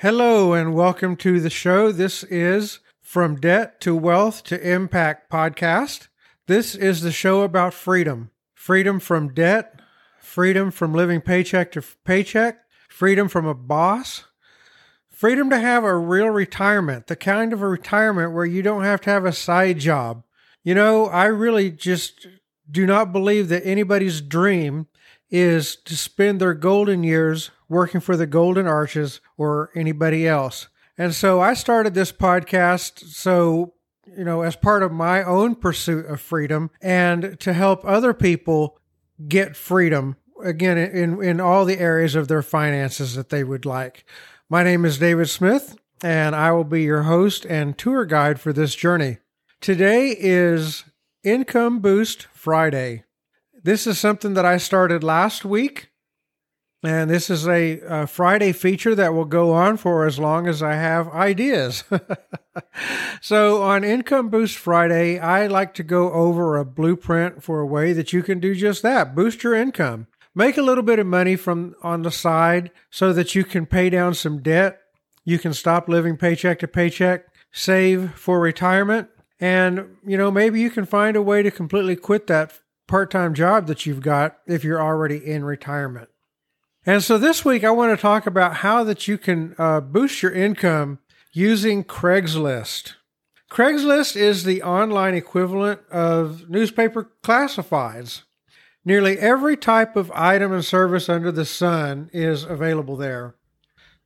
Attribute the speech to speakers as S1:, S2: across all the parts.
S1: Hello and welcome to the show. This is From Debt to Wealth to Impact podcast. This is the show about freedom freedom from debt, freedom from living paycheck to paycheck, freedom from a boss, freedom to have a real retirement, the kind of a retirement where you don't have to have a side job. You know, I really just do not believe that anybody's dream is to spend their golden years working for the Golden Arches or anybody else. And so I started this podcast so, you know, as part of my own pursuit of freedom and to help other people get freedom again in, in all the areas of their finances that they would like. My name is David Smith, and I will be your host and tour guide for this journey. Today is Income Boost Friday. This is something that I started last week and this is a, a, Friday feature that will go on for as long as I have ideas. so, on Income Boost Friday, I like to go over a blueprint for a way that you can do just that boost your income. Make a little bit of money from on the side so that you can pay down some debt. You can stop living paycheck to paycheck, save for retirement, and you know, maybe you can find a way to completely quit that part-time job that you've got if you're already in retirement. And so this week I want to talk about how that you can uh, boost your income using Craigslist. Craigslist is the online equivalent of newspaper classifieds. Nearly every type of item and service under the sun is available there.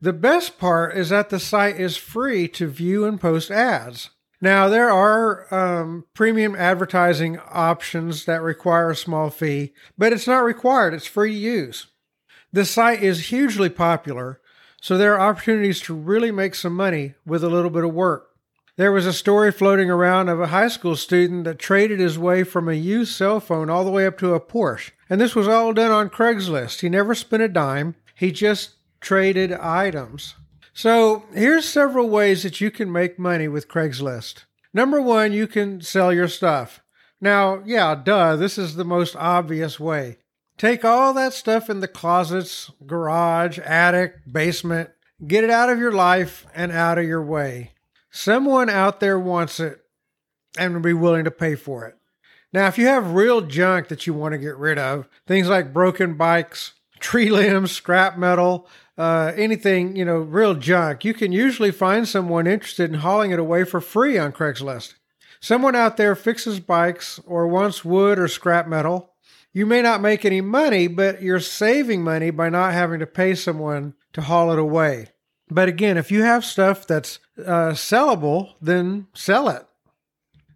S1: The best part is that the site is free to view and post ads. Now, there are um, premium advertising options that require a small fee, but it's not required, it's free to use. The site is hugely popular, so there are opportunities to really make some money with a little bit of work. There was a story floating around of a high school student that traded his way from a used cell phone all the way up to a Porsche. And this was all done on Craigslist. He never spent a dime, he just traded items. So here's several ways that you can make money with Craigslist. Number one, you can sell your stuff. Now, yeah, duh, this is the most obvious way. Take all that stuff in the closets, garage, attic, basement, get it out of your life and out of your way. Someone out there wants it and will be willing to pay for it. Now, if you have real junk that you want to get rid of, things like broken bikes, tree limbs, scrap metal, uh, anything, you know, real junk, you can usually find someone interested in hauling it away for free on Craigslist. Someone out there fixes bikes or wants wood or scrap metal you may not make any money, but you're saving money by not having to pay someone to haul it away. But again, if you have stuff that's uh, sellable, then sell it.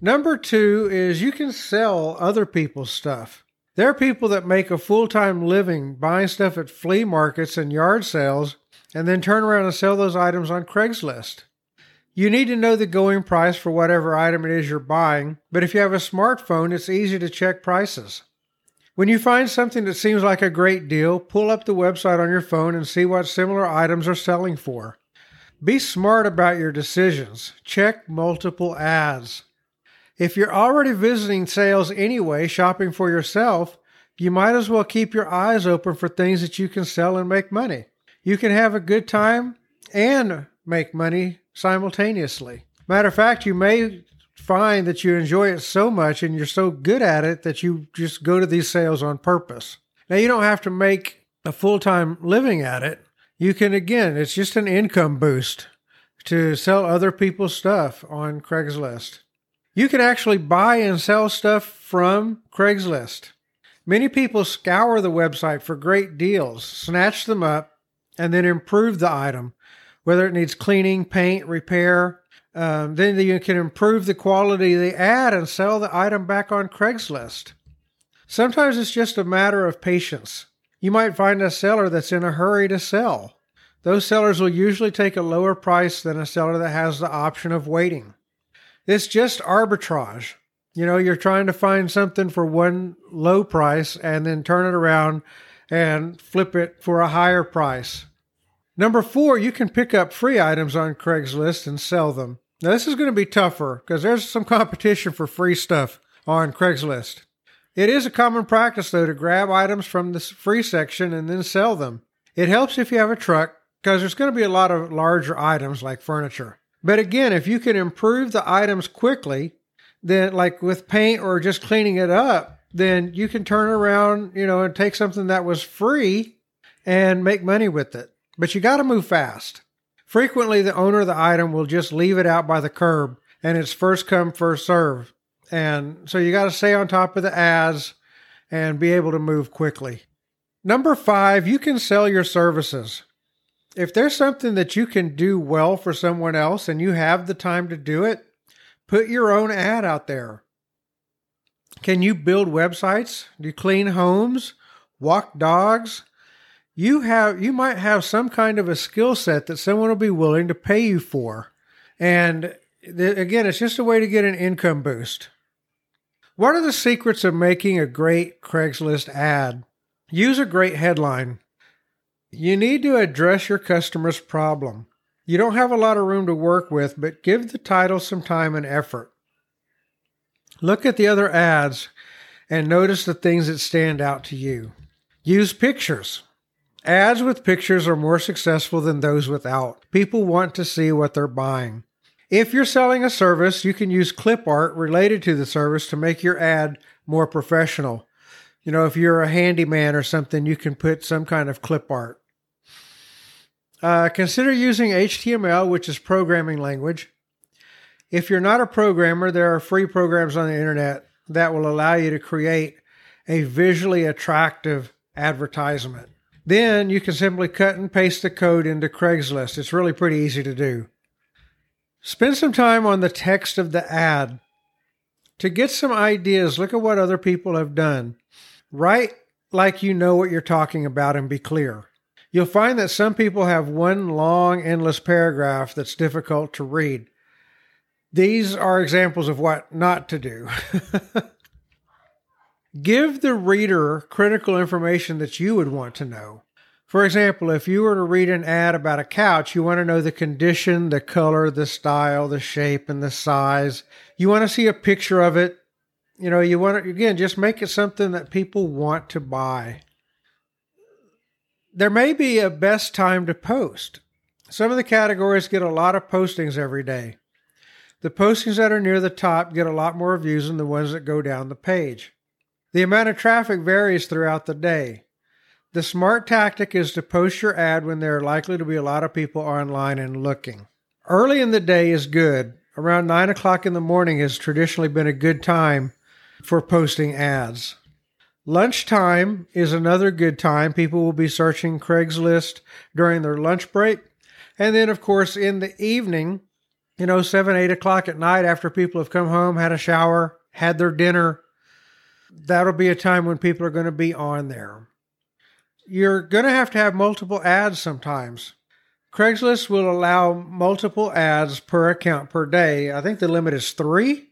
S1: Number two is you can sell other people's stuff. There are people that make a full time living buying stuff at flea markets and yard sales and then turn around and sell those items on Craigslist. You need to know the going price for whatever item it is you're buying, but if you have a smartphone, it's easy to check prices. When you find something that seems like a great deal, pull up the website on your phone and see what similar items are selling for. Be smart about your decisions. Check multiple ads. If you're already visiting sales anyway, shopping for yourself, you might as well keep your eyes open for things that you can sell and make money. You can have a good time and make money simultaneously. Matter of fact, you may find that you enjoy it so much and you're so good at it that you just go to these sales on purpose. Now, you don't have to make a full time living at it. You can, again, it's just an income boost to sell other people's stuff on Craigslist. You can actually buy and sell stuff from Craigslist. Many people scour the website for great deals, snatch them up, and then improve the item, whether it needs cleaning, paint, repair, um, then you can improve the quality of the ad and sell the item back on Craigslist. Sometimes it's just a matter of patience. You might find a seller that's in a hurry to sell. Those sellers will usually take a lower price than a seller that has the option of waiting. It's just arbitrage. You know, you're trying to find something for one low price and then turn it around and flip it for a higher price. Number four, you can pick up free items on Craigslist and sell them. Now, this is going to be tougher because there's some competition for free stuff on Craigslist. It is a common practice, though, to grab items from the free section and then sell them. It helps if you have a truck because there's going to be a lot of larger items like furniture. But again, if you can improve the items quickly, then like with paint or just cleaning it up, then you can turn around, you know, and take something that was free and make money with it. But you got to move fast. Frequently, the owner of the item will just leave it out by the curb and it's first come, first serve. And so you got to stay on top of the ads and be able to move quickly. Number five, you can sell your services. If there's something that you can do well for someone else and you have the time to do it, put your own ad out there. Can you build websites? Do you clean homes? Walk dogs? You have you might have some kind of a skill set that someone will be willing to pay you for. And th- again, it's just a way to get an income boost. What are the secrets of making a great Craigslist ad? Use a great headline. You need to address your customer's problem. You don't have a lot of room to work with, but give the title some time and effort. Look at the other ads and notice the things that stand out to you. Use pictures. Ads with pictures are more successful than those without. People want to see what they're buying. If you're selling a service, you can use clip art related to the service to make your ad more professional. You know, if you're a handyman or something, you can put some kind of clip art. Uh, consider using HTML, which is programming language. If you're not a programmer, there are free programs on the internet that will allow you to create a visually attractive advertisement. Then you can simply cut and paste the code into Craigslist. It's really pretty easy to do. Spend some time on the text of the ad. To get some ideas, look at what other people have done. Write like you know what you're talking about and be clear. You'll find that some people have one long, endless paragraph that's difficult to read. These are examples of what not to do. Give the reader critical information that you would want to know. For example, if you were to read an ad about a couch, you want to know the condition, the color, the style, the shape, and the size. You want to see a picture of it. You know, you want to, again, just make it something that people want to buy. There may be a best time to post. Some of the categories get a lot of postings every day. The postings that are near the top get a lot more views than the ones that go down the page. The amount of traffic varies throughout the day. The smart tactic is to post your ad when there are likely to be a lot of people online and looking. Early in the day is good. Around 9 o'clock in the morning has traditionally been a good time for posting ads. Lunchtime is another good time. People will be searching Craigslist during their lunch break. And then, of course, in the evening, you know, 7, 8 o'clock at night after people have come home, had a shower, had their dinner, that'll be a time when people are going to be on there you're going to have to have multiple ads sometimes. Craigslist will allow multiple ads per account per day. I think the limit is three,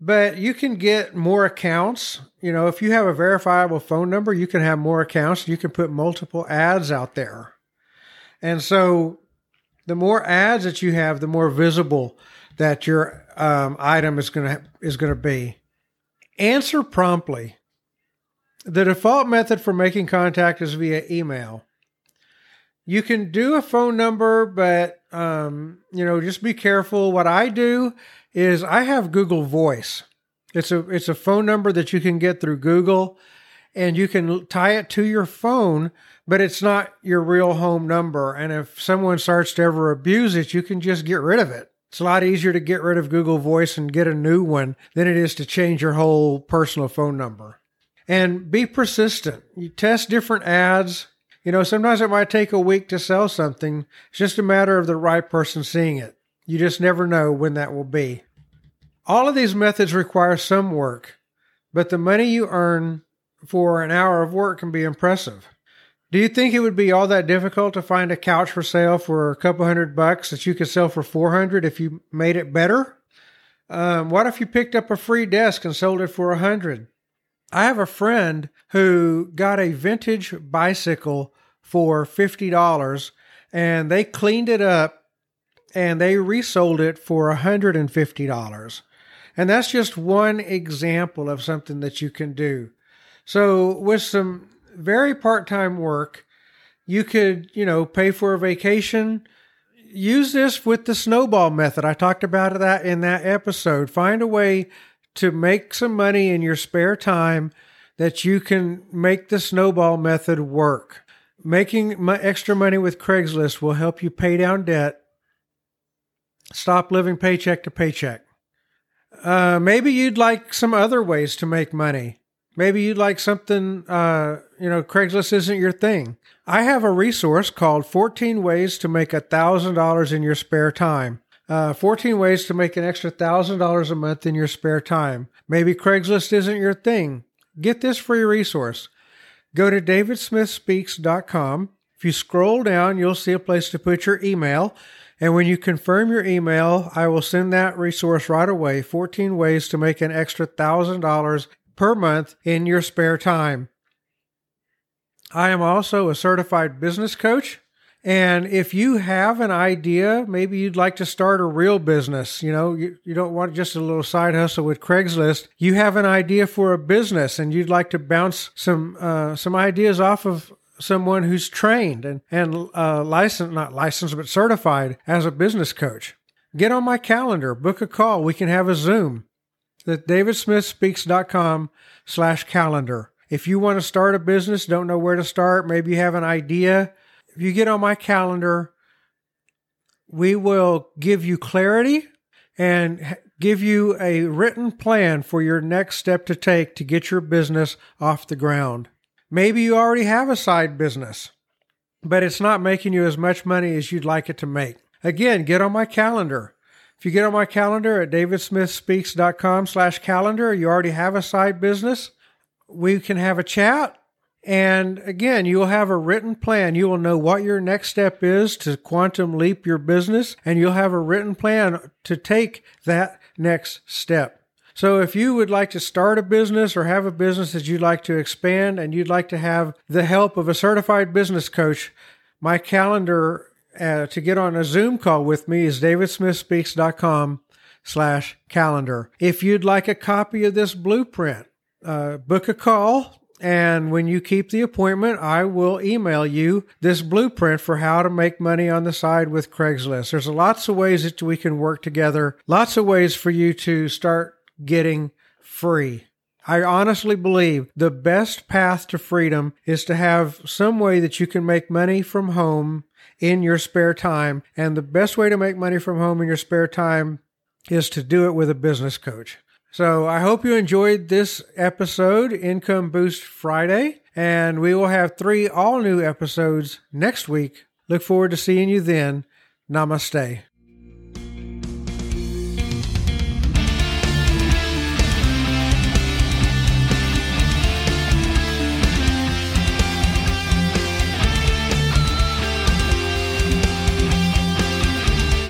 S1: but you can get more accounts. You know, if you have a verifiable phone number, you can have more accounts. You can put multiple ads out there. And so the more ads that you have, the more visible that your um, item is going to is going to be. Answer promptly. The default method for making contact is via email. You can do a phone number, but um, you know, just be careful. What I do is I have Google Voice. It's a it's a phone number that you can get through Google, and you can tie it to your phone, but it's not your real home number. And if someone starts to ever abuse it, you can just get rid of it. It's a lot easier to get rid of Google Voice and get a new one than it is to change your whole personal phone number and be persistent. You test different ads. You know, sometimes it might take a week to sell something. It's just a matter of the right person seeing it. You just never know when that will be. All of these methods require some work, but the money you earn for an hour of work can be impressive. Do you think it would be all that difficult to find a couch for sale for a couple hundred bucks that you could sell for 400 if you made it better? Um, what if you picked up a free desk and sold it for a hundred? I have a friend who got a vintage bicycle for $50 and they cleaned it up and they resold it for $150. And that's just one example of something that you can do. So, with some very part time work, You could, you know, pay for a vacation. Use this with the snowball method. I talked about that in that episode. Find a way to make some money in your spare time that you can make the snowball method work. Making extra money with Craigslist will help you pay down debt, stop living paycheck to paycheck. Uh, maybe you'd like some other ways to make money. Maybe you'd like something, uh, you know, Craigslist isn't your thing. I have a resource called 14 Ways to Make $1,000 in Your Spare Time. Uh, 14 ways to make an extra $1,000 a month in your spare time. Maybe Craigslist isn't your thing. Get this free resource. Go to davidsmithspeaks.com. If you scroll down, you'll see a place to put your email. And when you confirm your email, I will send that resource right away 14 ways to make an extra $1,000 per month in your spare time. I am also a certified business coach. And if you have an idea, maybe you'd like to start a real business, you know, you, you don't want just a little side hustle with Craigslist. You have an idea for a business and you'd like to bounce some, uh, some ideas off of someone who's trained and, and uh, licensed, not licensed, but certified as a business coach. Get on my calendar, book a call. We can have a Zoom at davidsmithspeaks.com slash calendar. If you want to start a business, don't know where to start, maybe you have an idea, if you get on my calendar, we will give you clarity and give you a written plan for your next step to take to get your business off the ground. Maybe you already have a side business, but it's not making you as much money as you'd like it to make. Again, get on my calendar. If you get on my calendar at davidsmithspeaks.com slash calendar, you already have a side business. We can have a chat and again, you will have a written plan. You will know what your next step is to quantum leap your business, and you'll have a written plan to take that next step. So if you would like to start a business or have a business that you'd like to expand and you'd like to have the help of a certified business coach, my calendar uh, to get on a Zoom call with me is davidsmithspeaks.com slash calendar. If you'd like a copy of this blueprint, uh, book a call and when you keep the appointment, I will email you this blueprint for how to make money on the side with Craigslist. There's lots of ways that we can work together, lots of ways for you to start getting free. I honestly believe the best path to freedom is to have some way that you can make money from home in your spare time. And the best way to make money from home in your spare time is to do it with a business coach. So I hope you enjoyed this episode, Income Boost Friday, and we will have three all new episodes next week. Look forward to seeing you then. Namaste.